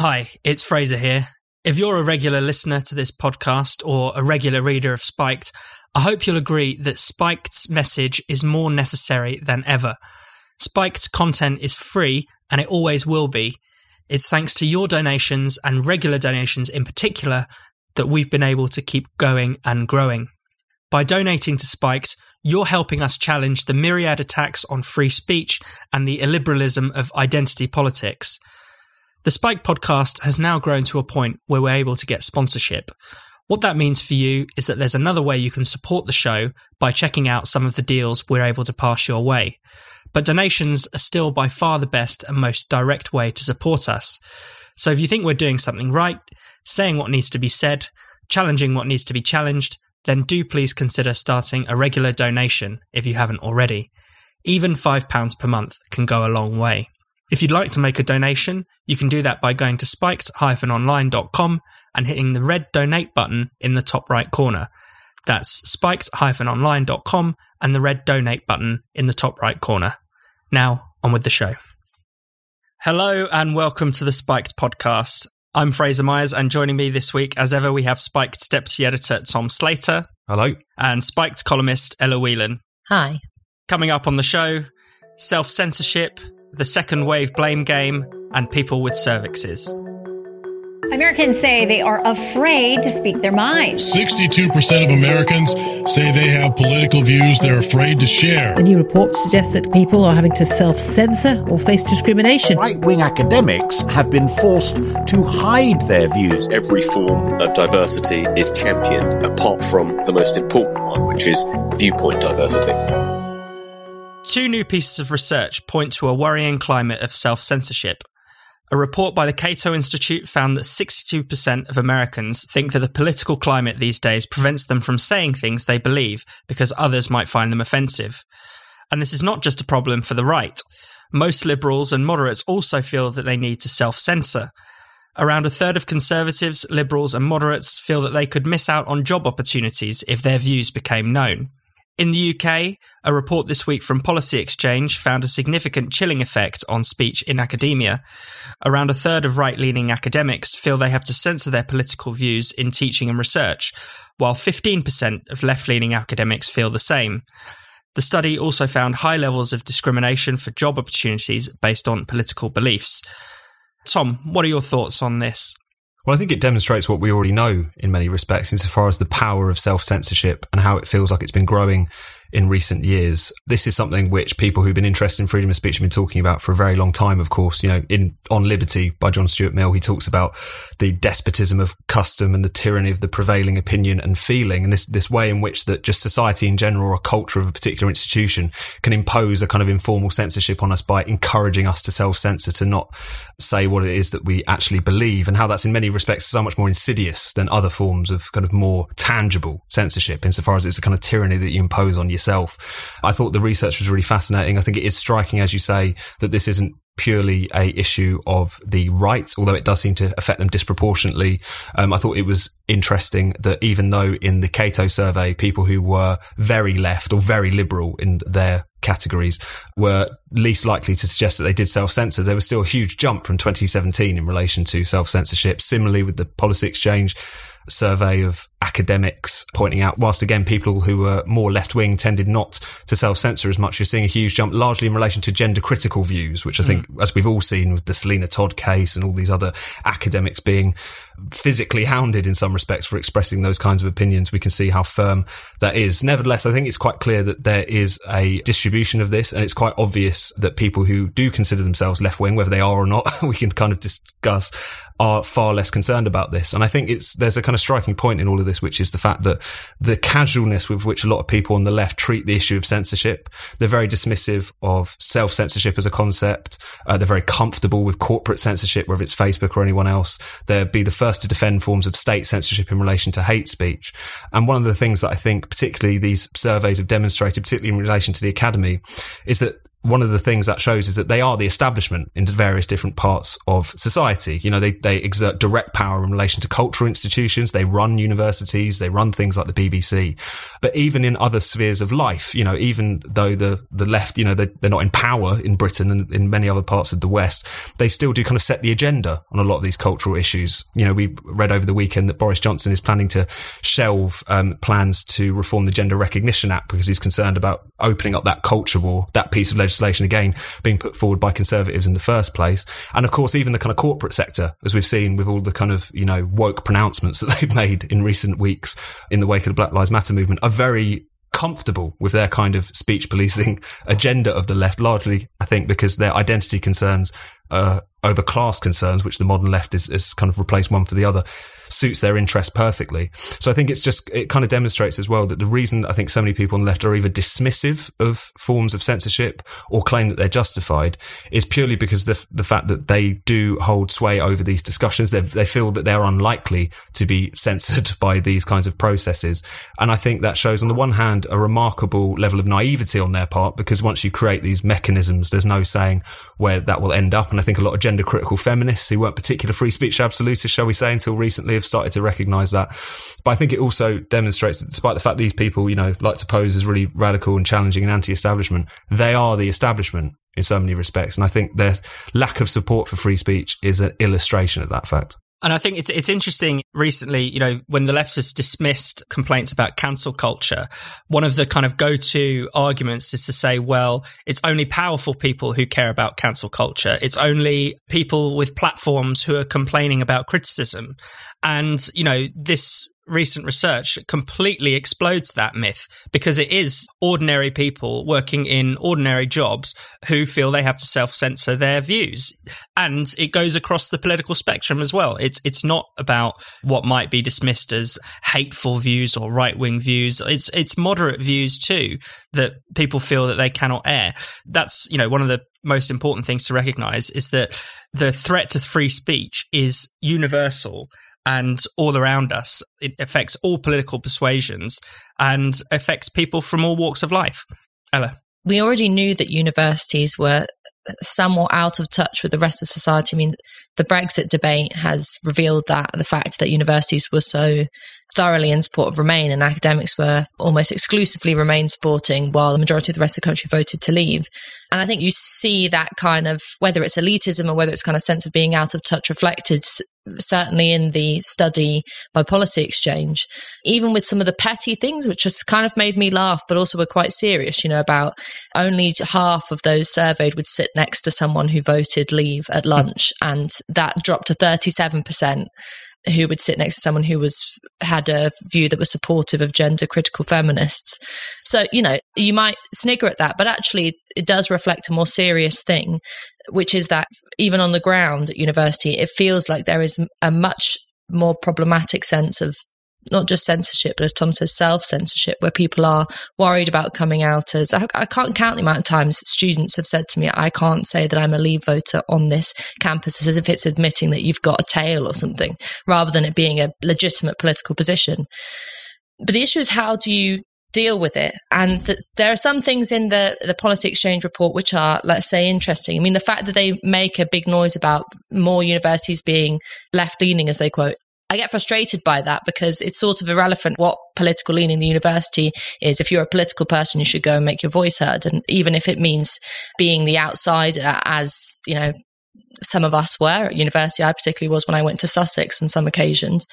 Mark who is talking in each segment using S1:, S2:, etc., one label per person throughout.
S1: Hi, it's Fraser here. If you're a regular listener to this podcast or a regular reader of Spiked, I hope you'll agree that Spiked's message is more necessary than ever. Spiked's content is free and it always will be. It's thanks to your donations and regular donations in particular that we've been able to keep going and growing. By donating to Spiked, you're helping us challenge the myriad attacks on free speech and the illiberalism of identity politics. The Spiked podcast has now grown to a point where we're able to get sponsorship. What that means for you is that there's another way you can support the show by checking out some of the deals we're able to pass your way. But donations are still by far the best and most direct way to support us. So if you think we're doing something right, saying what needs to be said, challenging what needs to be challenged, then do please consider starting a regular donation if you haven't already. Even £5 per month can go a long way. If you'd like to make a donation, you can do that by going to spiked-online.com and hitting the red donate button in the top right corner. That's spiked-online.com and the red donate button in the top right corner. Now, on with the show. Hello and welcome to the Spiked podcast. I'm Fraser Myers, and joining me this week, as ever, we have Spiked deputy editor Tom Slater.
S2: Hello.
S1: And Spiked columnist Ella Whelan.
S3: Hi.
S1: Coming up on the show, self censorship, the second wave blame game, and people with cervixes.
S3: Americans say they are afraid to speak their minds.
S4: 62% of Americans say they have political views they're afraid to share.
S5: A new report suggests that people are having to self censor or face discrimination.
S6: Right wing academics have been forced to hide their views.
S7: Every form of diversity is championed, apart from the most important one, which is viewpoint diversity.
S1: Two new pieces of research point to a worrying climate of self censorship. A report by the Cato Institute found that 62% of Americans think that the political climate these days prevents them from saying things they believe because others might find them offensive. And this is not just a problem for the right. Most liberals and moderates also feel that they need to self censor. Around a third of conservatives, liberals, and moderates feel that they could miss out on job opportunities if their views became known. In the UK, a report this week from Policy Exchange found a significant chilling effect on speech in academia. Around a third of right leaning academics feel they have to censor their political views in teaching and research, while 15% of left leaning academics feel the same. The study also found high levels of discrimination for job opportunities based on political beliefs. Tom, what are your thoughts on this?
S2: Well, I think it demonstrates what we already know in many respects, insofar as the power of self censorship and how it feels like it's been growing in recent years. This is something which people who've been interested in freedom of speech have been talking about for a very long time, of course. You know, in On Liberty by John Stuart Mill, he talks about the despotism of custom and the tyranny of the prevailing opinion and feeling, and this, this way in which that just society in general or a culture of a particular institution can impose a kind of informal censorship on us by encouraging us to self censor, to not say what it is that we actually believe, and how that's in many respects so much more insidious than other forms of kind of more tangible censorship, insofar as it's a kind of tyranny that you impose on yourself. I thought the research was really fascinating. I think it is striking, as you say, that this isn't purely a issue of the right, although it does seem to affect them disproportionately. Um, I thought it was interesting that even though in the Cato survey, people who were very left or very liberal in their categories were least likely to suggest that they did self-censor. There was still a huge jump from 2017 in relation to self-censorship. Similarly with the policy exchange, survey of academics pointing out, whilst again, people who were more left wing tended not to self censor as much, you're seeing a huge jump largely in relation to gender critical views, which I think, mm. as we've all seen with the Selina Todd case and all these other academics being physically hounded in some respects for expressing those kinds of opinions, we can see how firm that is. Nevertheless, I think it's quite clear that there is a distribution of this, and it's quite obvious that people who do consider themselves left wing, whether they are or not, we can kind of discuss, are far less concerned about this. And I think it's, there's a kind of striking point in all of this, which is the fact that the casualness with which a lot of people on the left treat the issue of censorship, they're very dismissive of self censorship as a concept. Uh, they're very comfortable with corporate censorship, whether it's Facebook or anyone else. They'd be the first to defend forms of state censorship in relation to hate speech. And one of the things that I think particularly these surveys have demonstrated, particularly in relation to the academy, is that one of the things that shows is that they are the establishment in various different parts of society. You know, they, they exert direct power in relation to cultural institutions. They run universities. They run things like the BBC. But even in other spheres of life, you know, even though the, the left, you know, they, they're not in power in Britain and in many other parts of the West, they still do kind of set the agenda on a lot of these cultural issues. You know, we read over the weekend that Boris Johnson is planning to shelve um, plans to reform the Gender Recognition Act because he's concerned about opening up that culture war, that piece of legislation again being put forward by conservatives in the first place. And of course, even the kind of corporate sector, as we've seen with all the kind of, you know, woke pronouncements that they've made in recent weeks in the wake of the Black Lives Matter movement are very comfortable with their kind of speech policing agenda of the left, largely, I think, because their identity concerns uh, over class concerns, which the modern left is, is kind of replaced one for the other, suits their interest perfectly. So I think it's just, it kind of demonstrates as well that the reason I think so many people on the left are either dismissive of forms of censorship or claim that they're justified is purely because the, the fact that they do hold sway over these discussions. They, they feel that they're unlikely to be censored by these kinds of processes. And I think that shows on the one hand a remarkable level of naivety on their part because once you create these mechanisms, there's no saying where that will end up. And I think a lot of gender critical feminists who weren't particular free speech absolutists, shall we say, until recently have started to recognize that. But I think it also demonstrates that despite the fact these people, you know, like to pose as really radical and challenging and anti-establishment, they are the establishment in so many respects. And I think their lack of support for free speech is an illustration of that fact.
S1: And I think it's it's interesting recently, you know, when the left has dismissed complaints about cancel culture, one of the kind of go-to arguments is to say, well, it's only powerful people who care about cancel culture. It's only people with platforms who are complaining about criticism. And, you know, this recent research completely explodes that myth because it is ordinary people working in ordinary jobs who feel they have to self-censor their views. And it goes across the political spectrum as well. It's it's not about what might be dismissed as hateful views or right-wing views. It's it's moderate views too that people feel that they cannot air. That's you know one of the most important things to recognize is that the threat to free speech is universal and all around us. It affects all political persuasions and affects people from all walks of life. Ella.
S8: We already knew that universities were somewhat out of touch with the rest of society. I mean, the Brexit debate has revealed that the fact that universities were so thoroughly in support of Remain and academics were almost exclusively Remain supporting while the majority of the rest of the country voted to leave. And I think you see that kind of, whether it's elitism or whether it's kind of sense of being out of touch reflected certainly in the study by Policy Exchange, even with some of the petty things, which just kind of made me laugh, but also were quite serious, you know, about only half of those surveyed would sit next to someone who voted leave at lunch, and that dropped to 37% who would sit next to someone who was had a view that was supportive of gender critical feminists. So, you know, you might snigger at that, but actually it does reflect a more serious thing, which is that even on the ground at university, it feels like there is a much more problematic sense of not just censorship, but as Tom says, self censorship, where people are worried about coming out as I, I, can't count the amount of times students have said to me, I can't say that I'm a Leave voter on this campus as if it's admitting that you've got a tail or something, rather than it being a legitimate political position. But the issue is how do you deal with it. And th- there are some things in the, the policy exchange report which are, let's say, interesting. I mean, the fact that they make a big noise about more universities being left leaning, as they quote, I get frustrated by that because it's sort of irrelevant what political leaning the university is. If you're a political person, you should go and make your voice heard. And even if it means being the outsider, as, you know, some of us were at university, I particularly was when I went to Sussex on some occasions.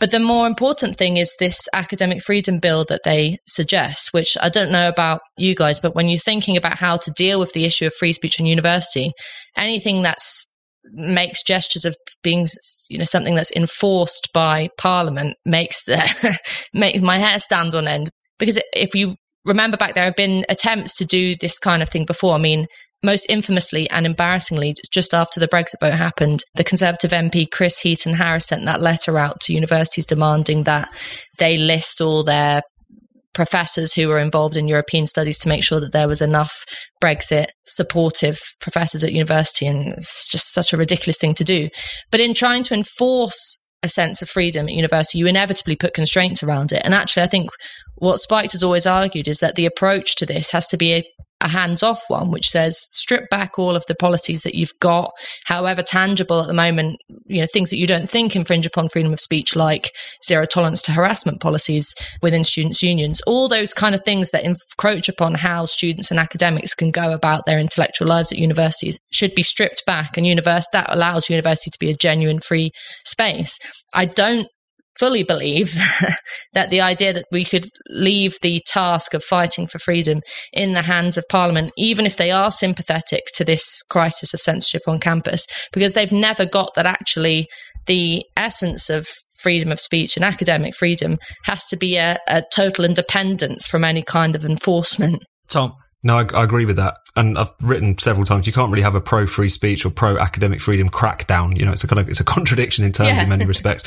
S8: But the more important thing is this academic freedom bill that they suggest, which I don't know about you guys, but when you're thinking about how to deal with the issue of free speech in university, anything that's makes gestures of being you know something that's enforced by parliament makes the makes my hair stand on end. Because if you remember back there have been attempts to do this kind of thing before. I mean most infamously and embarrassingly just after the brexit vote happened the conservative mp chris heaton harris sent that letter out to universities demanding that they list all their professors who were involved in European studies to make sure that there was enough Brexit supportive professors at university. And it's just such a ridiculous thing to do. But in trying to enforce a sense of freedom at university, you inevitably put constraints around it. And actually, I think what Spiked has always argued is that the approach to this has to be a a hands off one, which says strip back all of the policies that you've got, however tangible at the moment, you know, things that you don't think infringe upon freedom of speech, like zero tolerance to harassment policies within students' unions, all those kind of things that encroach upon how students and academics can go about their intellectual lives at universities should be stripped back and universe that allows university to be a genuine free space. I don't fully believe that the idea that we could leave the task of fighting for freedom in the hands of Parliament, even if they are sympathetic to this crisis of censorship on campus, because they've never got that actually the essence of freedom of speech and academic freedom has to be a, a total independence from any kind of enforcement.
S1: Tom.
S2: No, I, I, agree with that. And I've written several times, you can't really have a pro free speech or pro academic freedom crackdown. You know, it's a kind of, it's a contradiction in terms yeah. in many respects.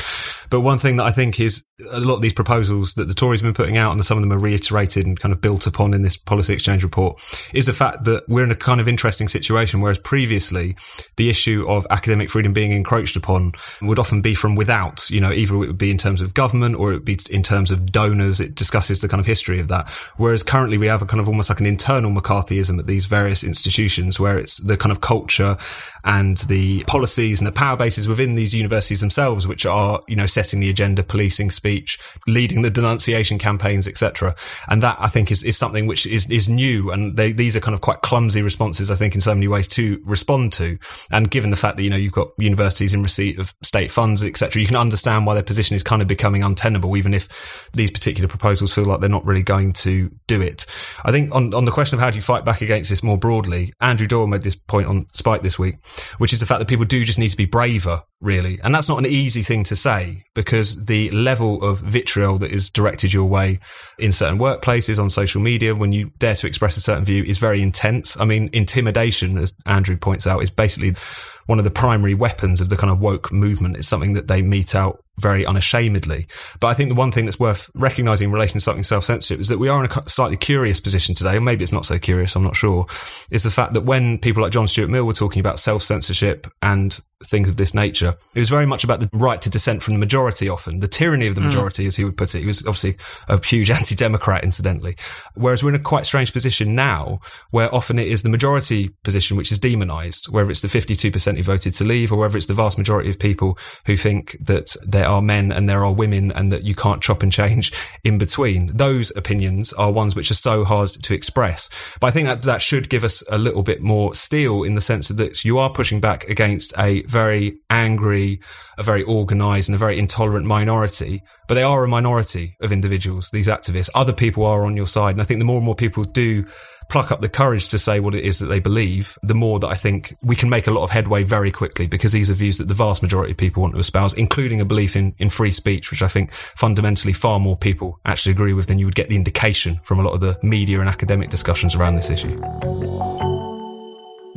S2: But one thing that I think is a lot of these proposals that the Tories have been putting out and some of them are reiterated and kind of built upon in this policy exchange report is the fact that we're in a kind of interesting situation. Whereas previously the issue of academic freedom being encroached upon would often be from without, you know, either it would be in terms of government or it would be in terms of donors. It discusses the kind of history of that. Whereas currently we have a kind of almost like an internal McCarthyism at these various institutions where it's the kind of culture and the policies and the power bases within these universities themselves, which are, you know, setting the agenda, policing speech, leading the denunciation campaigns, etc. And that I think is, is something which is, is new. And they, these are kind of quite clumsy responses, I think, in so many ways to respond to. And given the fact that, you know, you've got universities in receipt of state funds, etc., you can understand why their position is kind of becoming untenable, even if these particular proposals feel like they're not really going to do it. I think on, on the question of how do you fight back against this more broadly, Andrew Doyle made this point on Spiked this week, which is the fact that people do just need to be braver, really. And that's not an easy thing to say because the level of vitriol that is directed your way in certain workplaces, on social media, when you dare to express a certain view is very intense. I mean, intimidation, as Andrew points out, is basically one of the primary weapons of the kind of woke movement. It's something that they mete out very unashamedly. But I think the one thing that's worth recognizing in relation to something self censorship is that we are in a slightly curious position today, or maybe it's not so curious, I'm not sure, is the fact that when people like John Stuart Mill were talking about self censorship and things of this nature, it was very much about the right to dissent from the majority often, the tyranny of the hmm. majority, mm. as he would put it. He was obviously a huge anti Democrat, incidentally. Whereas we're in a quite strange position now where often it is the majority position which is demonized, whether it's the 52% who voted to leave or whether it's the vast majority of people who think that they're are men and there are women and that you can't chop and change in between. Those opinions are ones which are so hard to express. But I think that that should give us a little bit more steel in the sense that you are pushing back against a very angry, a very organized and a very intolerant minority, but they are a minority of individuals, these activists. Other people are on your side. And I think the more and more people do pluck up the courage to say what it is that they believe, the more that I think we can make a lot of headway very quickly because these are views that the vast majority of people want to espouse, including a belief in, in free speech, which I think fundamentally far more people actually agree with than you would get the indication from a lot of the media and academic discussions around this issue.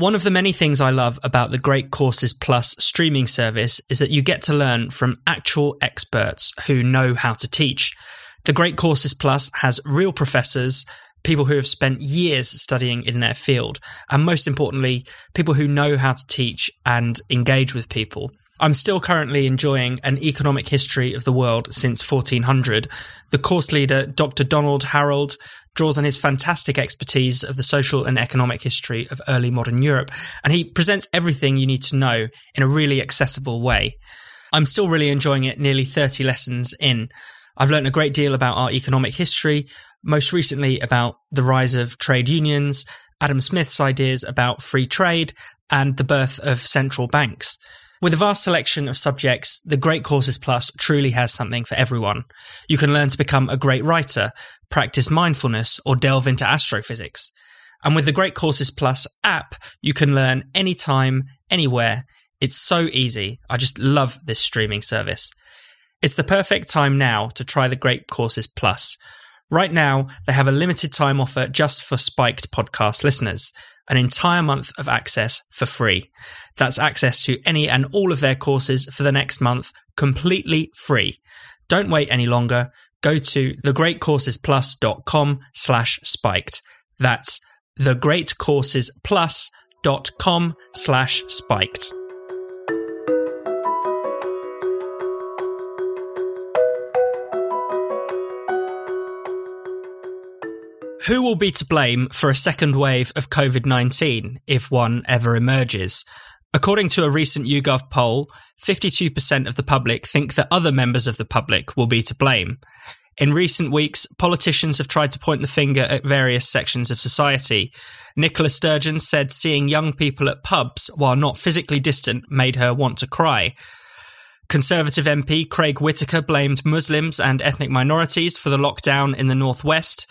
S1: One of the many things I love about the Great Courses Plus streaming service is that you get to learn from actual experts who know how to teach. The Great Courses Plus has real professors people who have spent years studying in their field, and most importantly, people who know how to teach and engage with people. I'm still currently enjoying an economic history of the world since 1400. The course leader, Dr. Donald Harreld, draws on his fantastic expertise of the social and economic history of early modern Europe, and he presents everything you need to know in a really accessible way. I'm still really enjoying it nearly 30 lessons in. I've learned a great deal about our economic history, most recently about the rise of trade unions, Adam Smith's ideas about free trade, and the birth of central banks. With a vast selection of subjects, the Great Courses Plus truly has something for everyone. You can learn to become a great writer, practice mindfulness, or delve into astrophysics. And with the Great Courses Plus app, you can learn anytime, anywhere. It's so easy. I just love this streaming service. It's the perfect time now to try the Great Courses Plus. Right now, they have a limited time offer just for Spiked podcast listeners an entire month of access for free. That's access to any and all of their courses for the next month completely free. Don't wait any longer. Go to thegreatcoursesplus.com slash spiked. That's thegreatcoursesplus.com slash spiked. Who will be to blame for a second wave of COVID 19 if one ever emerges? According to a recent YouGov poll, 52% of the public think that other members of the public will be to blame. In recent weeks, politicians have tried to point the finger at various sections of society. Nicola Sturgeon said seeing young people at pubs while not physically distant made her want to cry. Conservative MP Craig Whittaker blamed Muslims and ethnic minorities for the lockdown in the Northwest.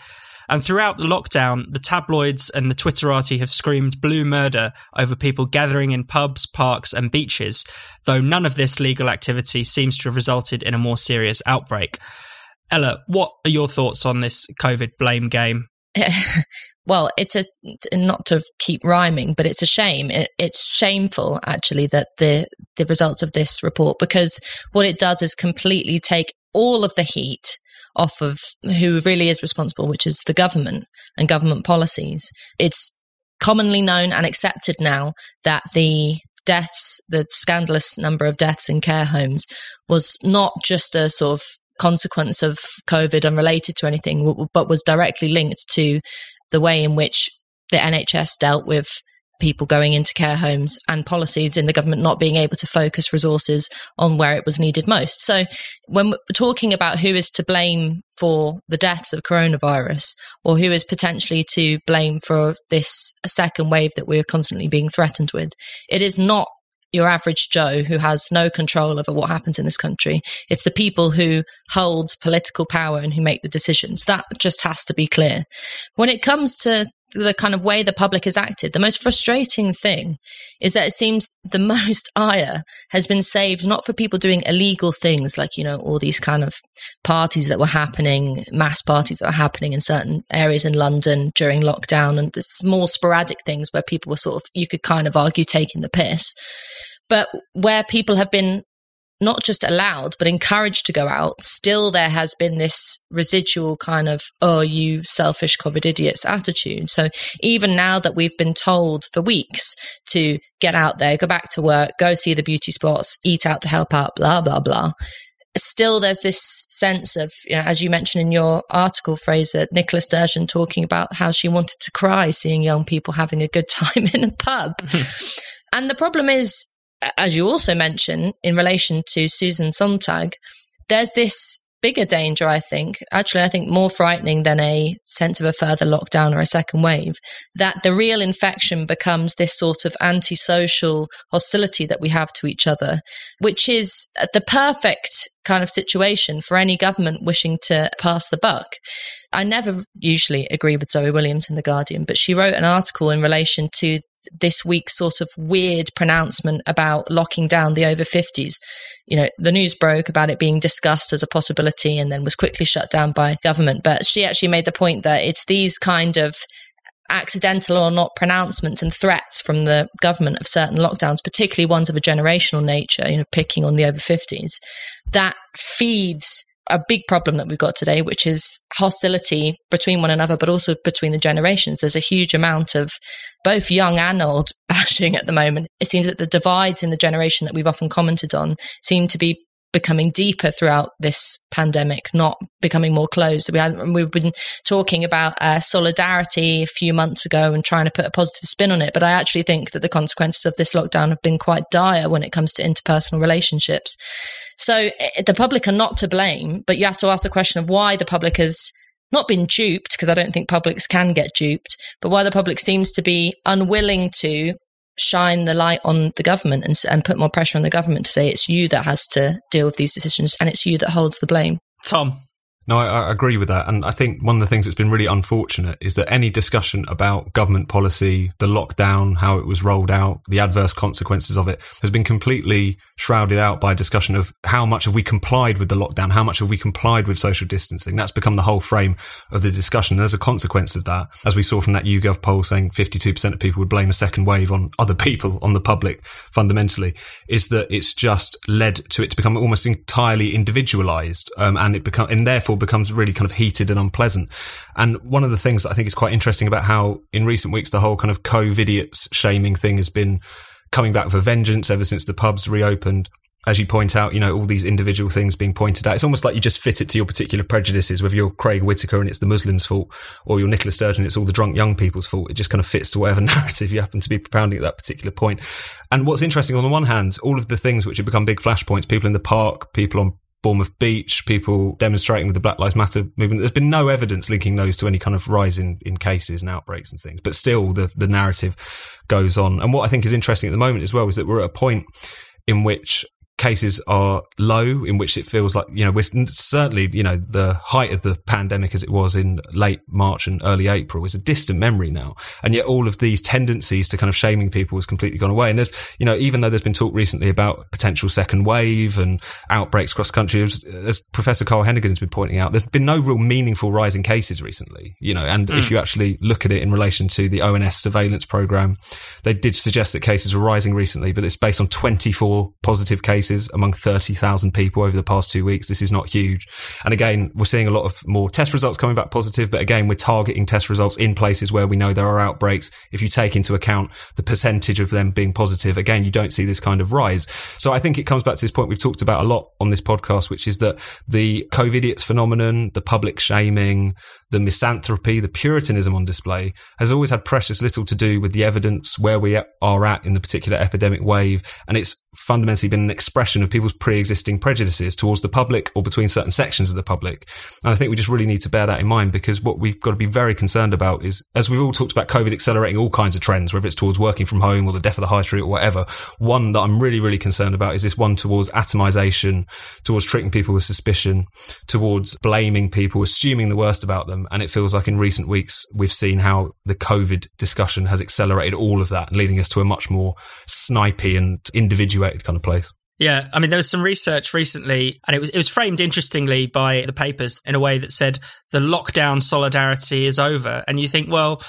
S1: And throughout the lockdown, the tabloids and the Twitterati have screamed blue murder over people gathering in pubs, parks, and beaches, though none of this legal activity seems to have resulted in a more serious outbreak. Ella, what are your thoughts on this COVID blame game?
S8: well, it's a not to keep rhyming, but it's a shame. It, it's shameful actually that the the results of this report because what it does is completely take all of the heat off of who really is responsible, which is the government and government policies. It's commonly known and accepted now that the deaths, the scandalous number of deaths in care homes, was not just a sort of consequence of COVID unrelated to anything, but was directly linked to the way in which the NHS dealt with people going into care homes and policies in the government not being able to focus resources on where it was needed most. So, when we're talking about who is to blame for the deaths of coronavirus or who is potentially to blame for this second wave that we're constantly being threatened with, it is not your average Joe who has no control over what happens in this country. It's the people who hold political power and who make the decisions. That just has to be clear. When it comes to the kind of way the public has acted. The most frustrating thing is that it seems the most ire has been saved not for people doing illegal things like, you know, all these kind of parties that were happening, mass parties that were happening in certain areas in London during lockdown and the small sporadic things where people were sort of, you could kind of argue taking the piss. But where people have been not just allowed, but encouraged to go out, still there has been this residual kind of, oh, you selfish COVID idiots attitude. So even now that we've been told for weeks to get out there, go back to work, go see the beauty spots, eat out to help out, blah, blah, blah. Still, there's this sense of, you know, as you mentioned in your article, Fraser, Nicola Sturgeon talking about how she wanted to cry seeing young people having a good time in a pub. and the problem is, as you also mentioned in relation to Susan Sontag, there's this bigger danger, I think, actually, I think more frightening than a sense of a further lockdown or a second wave, that the real infection becomes this sort of antisocial hostility that we have to each other, which is the perfect kind of situation for any government wishing to pass the buck. I never usually agree with Zoe Williams in The Guardian, but she wrote an article in relation to this week's sort of weird pronouncement about locking down the over 50s. You know, the news broke about it being discussed as a possibility and then was quickly shut down by government. But she actually made the point that it's these kind of accidental or not pronouncements and threats from the government of certain lockdowns, particularly ones of a generational nature, you know, picking on the over 50s, that feeds a big problem that we've got today, which is hostility between one another, but also between the generations. There's a huge amount of both young and old bashing at the moment. It seems that the divides in the generation that we've often commented on seem to be becoming deeper throughout this pandemic, not becoming more closed. We had, we've been talking about uh, solidarity a few months ago and trying to put a positive spin on it. But I actually think that the consequences of this lockdown have been quite dire when it comes to interpersonal relationships. So eh, the public are not to blame, but you have to ask the question of why the public has not been duped, because I don't think publics can get duped, but why the public seems to be unwilling to shine the light on the government and, and put more pressure on the government to say it's you that has to deal with these decisions and it's you that holds the blame.
S1: Tom.
S2: No, I, I, agree with that. And I think one of the things that's been really unfortunate is that any discussion about government policy, the lockdown, how it was rolled out, the adverse consequences of it has been completely shrouded out by discussion of how much have we complied with the lockdown? How much have we complied with social distancing? That's become the whole frame of the discussion. And as a consequence of that, as we saw from that YouGov poll saying 52% of people would blame a second wave on other people, on the public fundamentally, is that it's just led to it to become almost entirely individualized. Um, and it become, and therefore becomes really kind of heated and unpleasant. And one of the things that I think is quite interesting about how in recent weeks the whole kind of COVID idiots shaming thing has been coming back for vengeance ever since the pubs reopened as you point out, you know, all these individual things being pointed out. It's almost like you just fit it to your particular prejudices, whether you're Craig Whittaker and it's the Muslims' fault, or you're Nicola Sturgeon, it's all the drunk young people's fault. It just kind of fits to whatever narrative you happen to be propounding at that particular point. And what's interesting on the one hand, all of the things which have become big flashpoints, people in the park, people on Bournemouth Beach, people demonstrating with the Black Lives Matter movement. There's been no evidence linking those to any kind of rise in, in cases and outbreaks and things, but still the, the narrative goes on. And what I think is interesting at the moment as well is that we're at a point in which cases are low, in which it feels like, you know, we're certainly, you know, the height of the pandemic as it was in late March and early April is a distant memory now. And yet all of these tendencies to kind of shaming people has completely gone away. And there's, you know, even though there's been talk recently about potential second wave and outbreaks across the country, as, as Professor Carl Heneghan has been pointing out, there's been no real meaningful rise in cases recently, you know, and mm. if you actually look at it in relation to the ONS surveillance program, they did suggest that cases were rising recently, but it's based on 24 positive cases cases among 30,000 people over the past two weeks. This is not huge. And again, we're seeing a lot of more test results coming back positive, but again, we're targeting test results in places where we know there are outbreaks. If you take into account the percentage of them being positive, again, you don't see this kind of rise. So I think it comes back to this point we've talked about a lot on this podcast, which is that the COVIDiots phenomenon, the public shaming, the misanthropy, the puritanism on display has always had precious little to do with the evidence where we are at in the particular epidemic wave. And it's fundamentally been an expression of people's pre-existing prejudices towards the public or between certain sections of the public. And I think we just really need to bear that in mind because what we've got to be very concerned about is, as we've all talked about COVID accelerating all kinds of trends, whether it's towards working from home or the death of the high street or whatever, one that I'm really, really concerned about is this one towards atomization, towards treating people with suspicion, towards blaming people, assuming the worst about them. Um, and it feels like in recent weeks, we've seen how the COVID discussion has accelerated all of that, leading us to a much more snipey and individuated kind of place.
S1: Yeah, I mean, there was some research recently, and it was it was framed interestingly by the papers in a way that said the lockdown solidarity is over, and you think, well,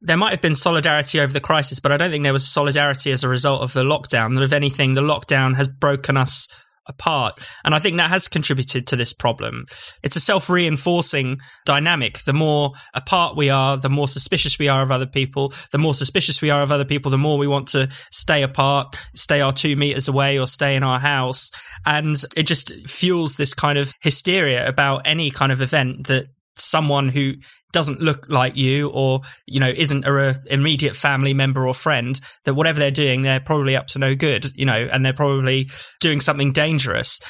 S1: there might have been solidarity over the crisis, but I don't think there was solidarity as a result of the lockdown. That if anything, the lockdown has broken us apart. And I think that has contributed to this problem. It's a self reinforcing dynamic. The more apart we are, the more suspicious we are of other people. The more suspicious we are of other people, the more we want to stay apart, stay our two meters away, or stay in our house. And it just fuels this kind of hysteria about any kind of event that someone who doesn't look like you or you know isn't a immediate family member or friend that whatever they're doing they're probably up to no good you know and they're probably doing something dangerous.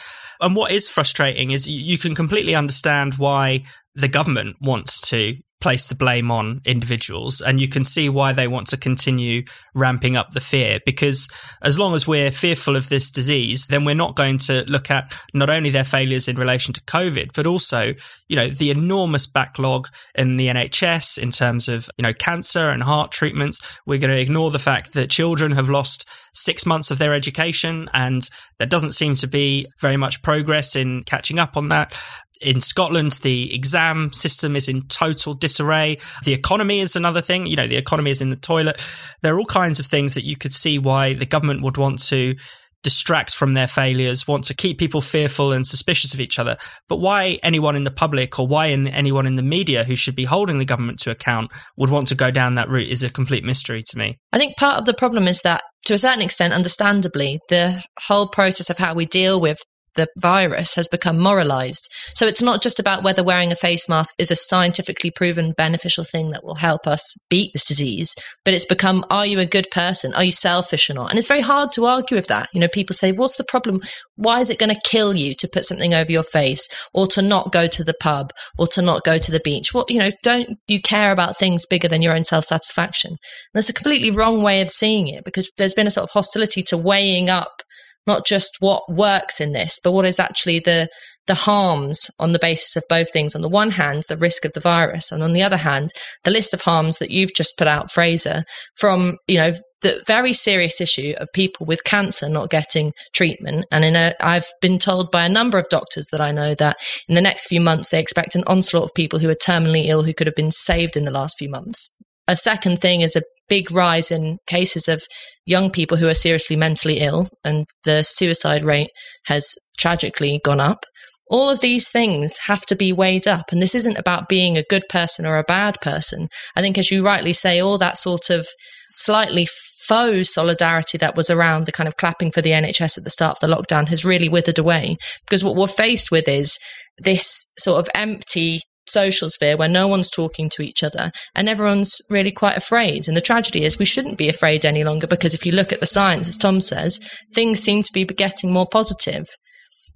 S1: And what is frustrating is you can completely understand why the government wants to place the blame on individuals. And you can see why they want to continue ramping up the fear because as long as we're fearful of this disease, then we're not going to look at not only their failures in relation to COVID, but also, you know, the enormous backlog in the NHS in terms of, you know, cancer and heart treatments. We're going to ignore the fact that children have lost six months of their education and there doesn't seem to be very much progress in catching up on that in Scotland, the exam system is in total disarray. The economy is another thing. You know, the economy is in the toilet. There are all kinds of things that you could see why the government would want to distract from their failures, want to keep people fearful and suspicious of each other. But why anyone in the public or why in, anyone in the media who should be holding the government to account would want to go down that route is a complete mystery to me.
S8: I think part of the problem is that to a certain extent, understandably, the whole process of how we deal with the virus has become moralized. So it's not just about whether wearing a face mask is a scientifically proven beneficial thing that will help us beat this disease, but it's become are you a good person? Are you selfish or not? And it's very hard to argue with that. You know, people say, what's the problem? Why is it going to kill you to put something over your face or to not go to the pub or to not go to the beach? Well, you know, don't you care about things bigger than your own self satisfaction? That's a completely wrong way of seeing it because there's been a sort of hostility to weighing up not just what works in this, but what is actually the the harms on the basis of both things. On the one hand, the risk of the virus, and on the other hand, the list of harms that you've just put out, Fraser, from you know the very serious issue of people with cancer not getting treatment. And in a, I've been told by a number of doctors that I know that in the next few months they expect an onslaught of people who are terminally ill who could have been saved in the last few months. A second thing is a big rise in cases of young people who are seriously mentally ill, and the suicide rate has tragically gone up. All of these things have to be weighed up. And this isn't about being a good person or a bad person. I think, as you rightly say, all that sort of slightly faux solidarity that was around the kind of clapping for the NHS at the start of the lockdown has really withered away because what we're faced with is this sort of empty social sphere where no one's talking to each other and everyone's really quite afraid. And the tragedy is we shouldn't be afraid any longer because if you look at the science, as Tom says, things seem to be getting more positive.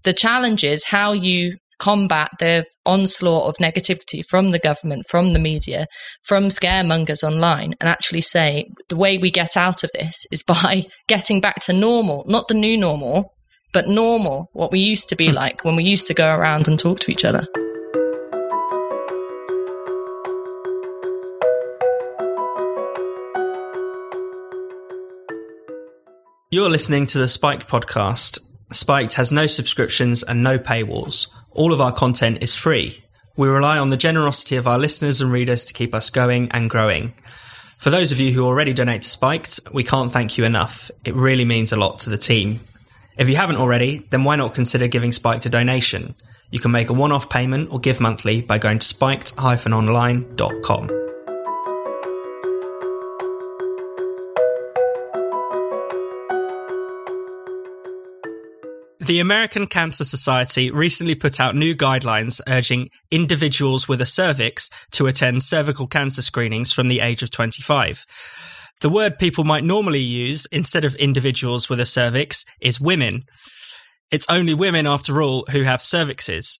S8: The challenge is how you combat the onslaught of negativity from the government, from the media, from scaremongers online, and actually say the way we get out of this is by getting back to normal, not the new normal, but normal, what we used to be hmm. like when we used to go around and talk to each other.
S1: You're listening to the Spiked podcast. Spiked has no subscriptions and no paywalls. All of our content is free. We rely on the generosity of our listeners and readers to keep us going and growing. For those of you who already donate to Spiked, we can't thank you enough. It really means a lot to the team. If you haven't already, then why not consider giving Spiked a donation? You can make a one off payment or give monthly by going to spiked The American Cancer Society recently put out new guidelines urging individuals with a cervix to attend cervical cancer screenings from the age of 25. The word people might normally use instead of individuals with a cervix is women. It's only women, after all, who have cervixes.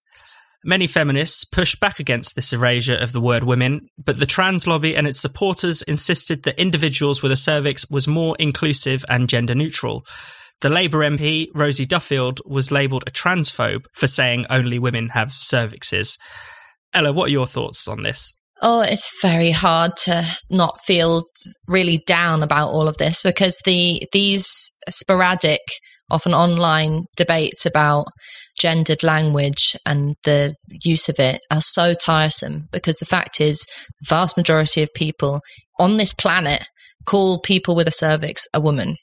S1: Many feminists pushed back against this erasure of the word women, but the trans lobby and its supporters insisted that individuals with a cervix was more inclusive and gender neutral. The Labour MP, Rosie Duffield, was labelled a transphobe for saying only women have cervixes. Ella, what are your thoughts on this?
S8: Oh, it's very hard to not feel really down about all of this because the these sporadic, often online debates about gendered language and the use of it are so tiresome because the fact is the vast majority of people on this planet call people with a cervix a woman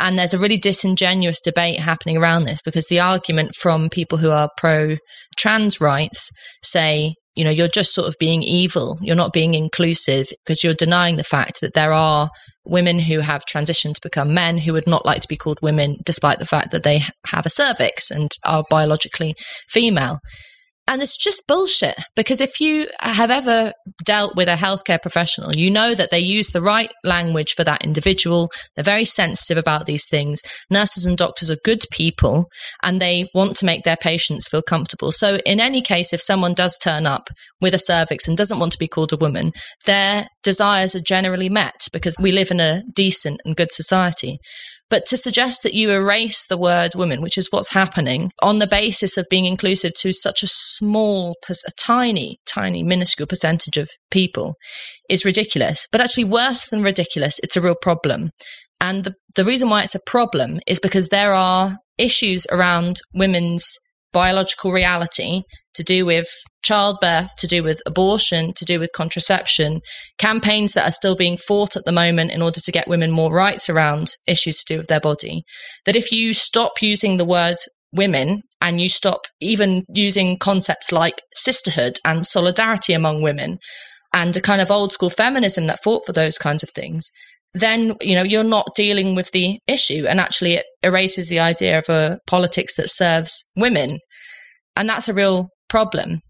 S8: and there's a really disingenuous debate happening around this because the argument from people who are pro trans rights say, you know, you're just sort of being evil. You're not being inclusive because you're denying the fact that there are women who have transitioned to become men who would not like to be called women, despite the fact that they have a cervix and are biologically female. And it's just bullshit because if you have ever dealt with a healthcare professional, you know that they use the right language for that individual. They're very sensitive about these things. Nurses and doctors are good people and they want to make their patients feel comfortable. So, in any case, if someone does turn up with a cervix and doesn't want to be called a woman, their desires are generally met because we live in a decent and good society. But to suggest that you erase the word woman, which is what's happening, on the basis of being inclusive to such a small, a tiny, tiny, minuscule percentage of people is ridiculous. But actually, worse than ridiculous, it's a real problem. And the, the reason why it's a problem is because there are issues around women's biological reality to do with childbirth, to do with abortion, to do with contraception, campaigns that are still being fought at the moment in order to get women more rights around issues to do with their body. That if you stop using the word women and you stop even using concepts like sisterhood and solidarity among women and a kind of old school feminism that fought for those kinds of things, then you know you're not dealing with the issue. And actually it erases the idea of a politics that serves women. And that's a real problem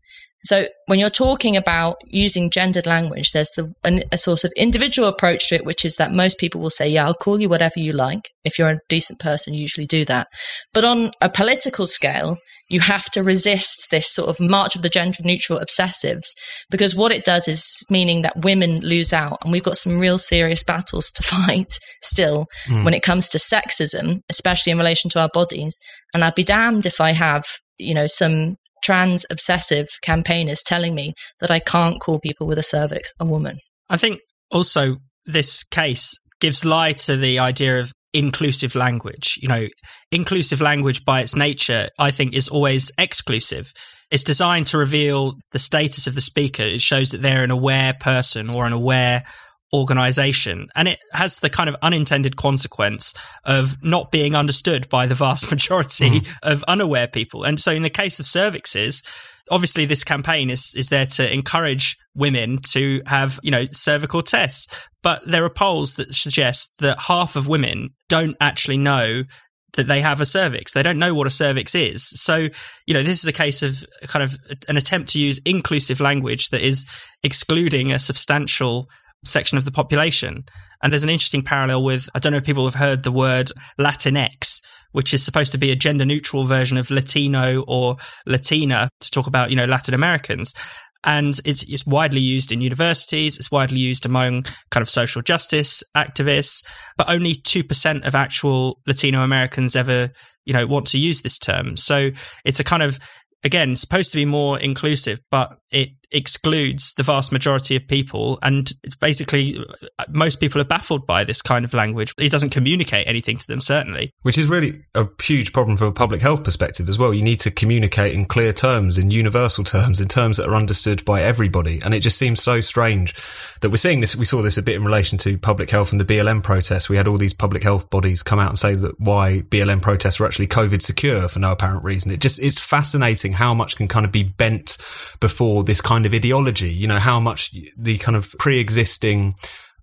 S8: so when you're talking about using gendered language, there's the a, a sort of individual approach to it, which is that most people will say, "Yeah, I'll call you whatever you like." If you're a decent person, you usually do that. But on a political scale, you have to resist this sort of march of the gender neutral obsessives because what it does is meaning that women lose out, and we've got some real serious battles to fight still mm. when it comes to sexism, especially in relation to our bodies. And I'd be damned if I have you know some trans obsessive campaigners telling me that I can't call people with a cervix a woman.
S1: I think also this case gives lie to the idea of inclusive language. You know, inclusive language by its nature, I think, is always exclusive. It's designed to reveal the status of the speaker. It shows that they're an aware person or an aware organization. And it has the kind of unintended consequence of not being understood by the vast majority mm. of unaware people. And so in the case of cervixes, obviously this campaign is is there to encourage women to have you know cervical tests but there are polls that suggest that half of women don't actually know that they have a cervix. They don't know what a cervix is. So, you know, this is a case of kind of an attempt to use inclusive language that is excluding a substantial section of the population. And there's an interesting parallel with, I don't know if people have heard the word Latinx, which is supposed to be a gender neutral version of Latino or Latina to talk about, you know, Latin Americans. And it's, it's widely used in universities. It's widely used among kind of social justice activists, but only 2% of actual Latino Americans ever, you know, want to use this term. So it's a kind of, again, supposed to be more inclusive, but it excludes the vast majority of people. And it's basically uh, most people are baffled by this kind of language. It doesn't communicate anything to them, certainly.
S2: Which is really a huge problem from a public health perspective as well. You need to communicate in clear terms, in universal terms, in terms that are understood by everybody. And it just seems so strange that we're seeing this. We saw this a bit in relation to public health and the BLM protests. We had all these public health bodies come out and say that why BLM protests were actually COVID secure for no apparent reason. It just, it's fascinating how much can kind of be bent before this kind of ideology, you know, how much the kind of pre-existing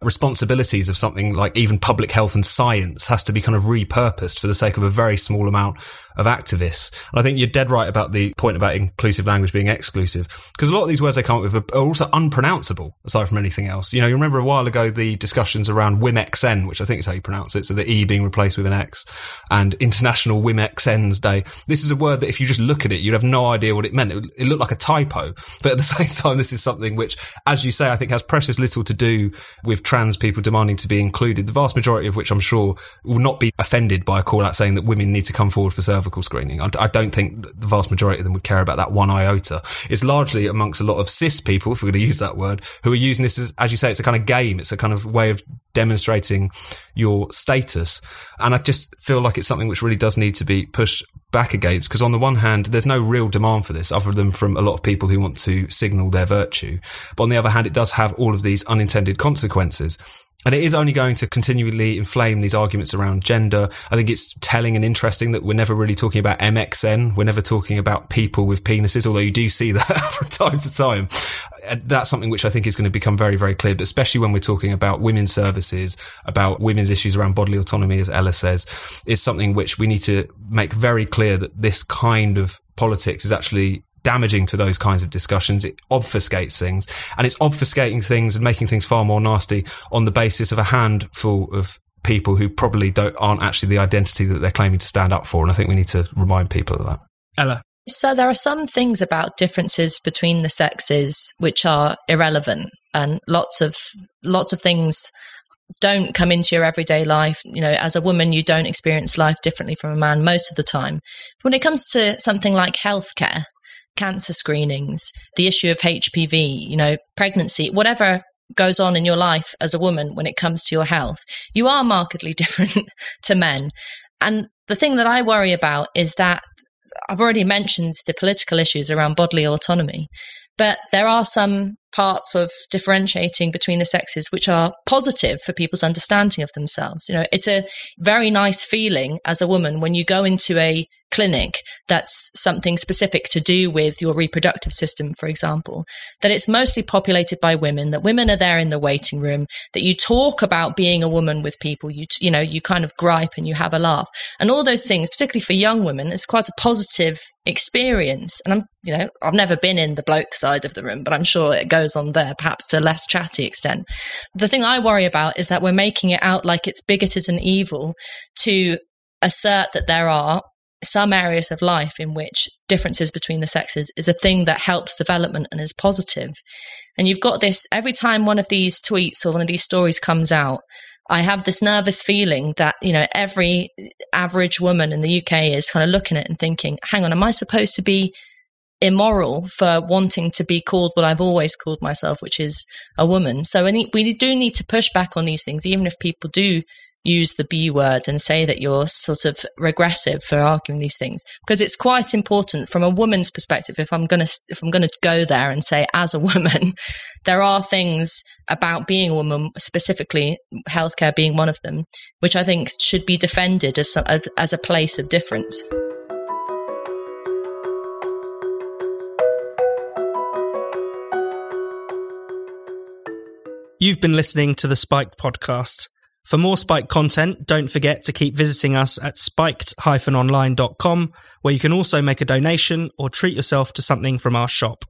S2: responsibilities of something like even public health and science has to be kind of repurposed for the sake of a very small amount of activists. And I think you're dead right about the point about inclusive language being exclusive because a lot of these words they come up with are also unpronounceable aside from anything else. You know, you remember a while ago the discussions around WOMXN, which I think is how you pronounce it. So the E being replaced with an X and International WOMXN's Day. This is a word that if you just look at it, you'd have no idea what it meant. It, it looked like a typo, but at the same time, this is something which, as you say, I think has precious little to do with trans people demanding to be included, the vast majority of which I'm sure will not be offended by a call out saying that women need to come forward for cervical screening. I, I don't think the vast majority of them would care about that one iota. It's largely amongst a lot of cis people, if we're going to use that word, who are using this as, as you say, it's a kind of game. It's a kind of way of demonstrating your status. And I just feel like it's something which really does need to be pushed back against because on the one hand there's no real demand for this other than from a lot of people who want to signal their virtue but on the other hand it does have all of these unintended consequences and it is only going to continually inflame these arguments around gender. I think it's telling and interesting that we're never really talking about MXN. We're never talking about people with penises, although you do see that from time to time. That's something which I think is going to become very, very clear, but especially when we're talking about women's services, about women's issues around bodily autonomy, as Ella says, it's something which we need to make very clear that this kind of politics is actually damaging to those kinds of discussions. It obfuscates things and it's obfuscating things and making things far more nasty on the basis of a handful of people who probably don't aren't actually the identity that they're claiming to stand up for. And I think we need to remind people of that.
S1: Ella.
S8: So there are some things about differences between the sexes which are irrelevant and lots of lots of things don't come into your everyday life. You know, as a woman, you don't experience life differently from a man most of the time. But when it comes to something like healthcare, cancer screenings, the issue of HPV, you know, pregnancy, whatever goes on in your life as a woman when it comes to your health, you are markedly different to men. And the thing that I worry about is that I've already mentioned the political issues around bodily autonomy, but there are some parts of differentiating between the sexes which are positive for people's understanding of themselves. You know, it's a very nice feeling as a woman when you go into a clinic that's something specific to do with your reproductive system, for example, that it's mostly populated by women, that women are there in the waiting room, that you talk about being a woman with people, you, you know, you kind of gripe and you have a laugh. And all those things, particularly for young women, it's quite a positive experience. And I'm, you know, I've never been in the bloke side of the room, but I'm sure it goes on there, perhaps to a less chatty extent. The thing I worry about is that we're making it out like it's bigoted and evil to assert that there are some areas of life in which differences between the sexes is a thing that helps development and is positive. And you've got this every time one of these tweets or one of these stories comes out, I have this nervous feeling that, you know, every average woman in the UK is kind of looking at it and thinking, hang on, am I supposed to be immoral for wanting to be called what I've always called myself, which is a woman? So we do need to push back on these things, even if people do use the B word and say that you're sort of regressive for arguing these things because it's quite important from a woman's perspective if I'm going to if I'm going to go there and say as a woman there are things about being a woman specifically healthcare being one of them which I think should be defended as as a place of difference.
S1: You've been listening to the Spiked podcast. For more Spiked content, don't forget to keep visiting us at spiked-online.com, where you can also make a donation or treat yourself to something from our shop.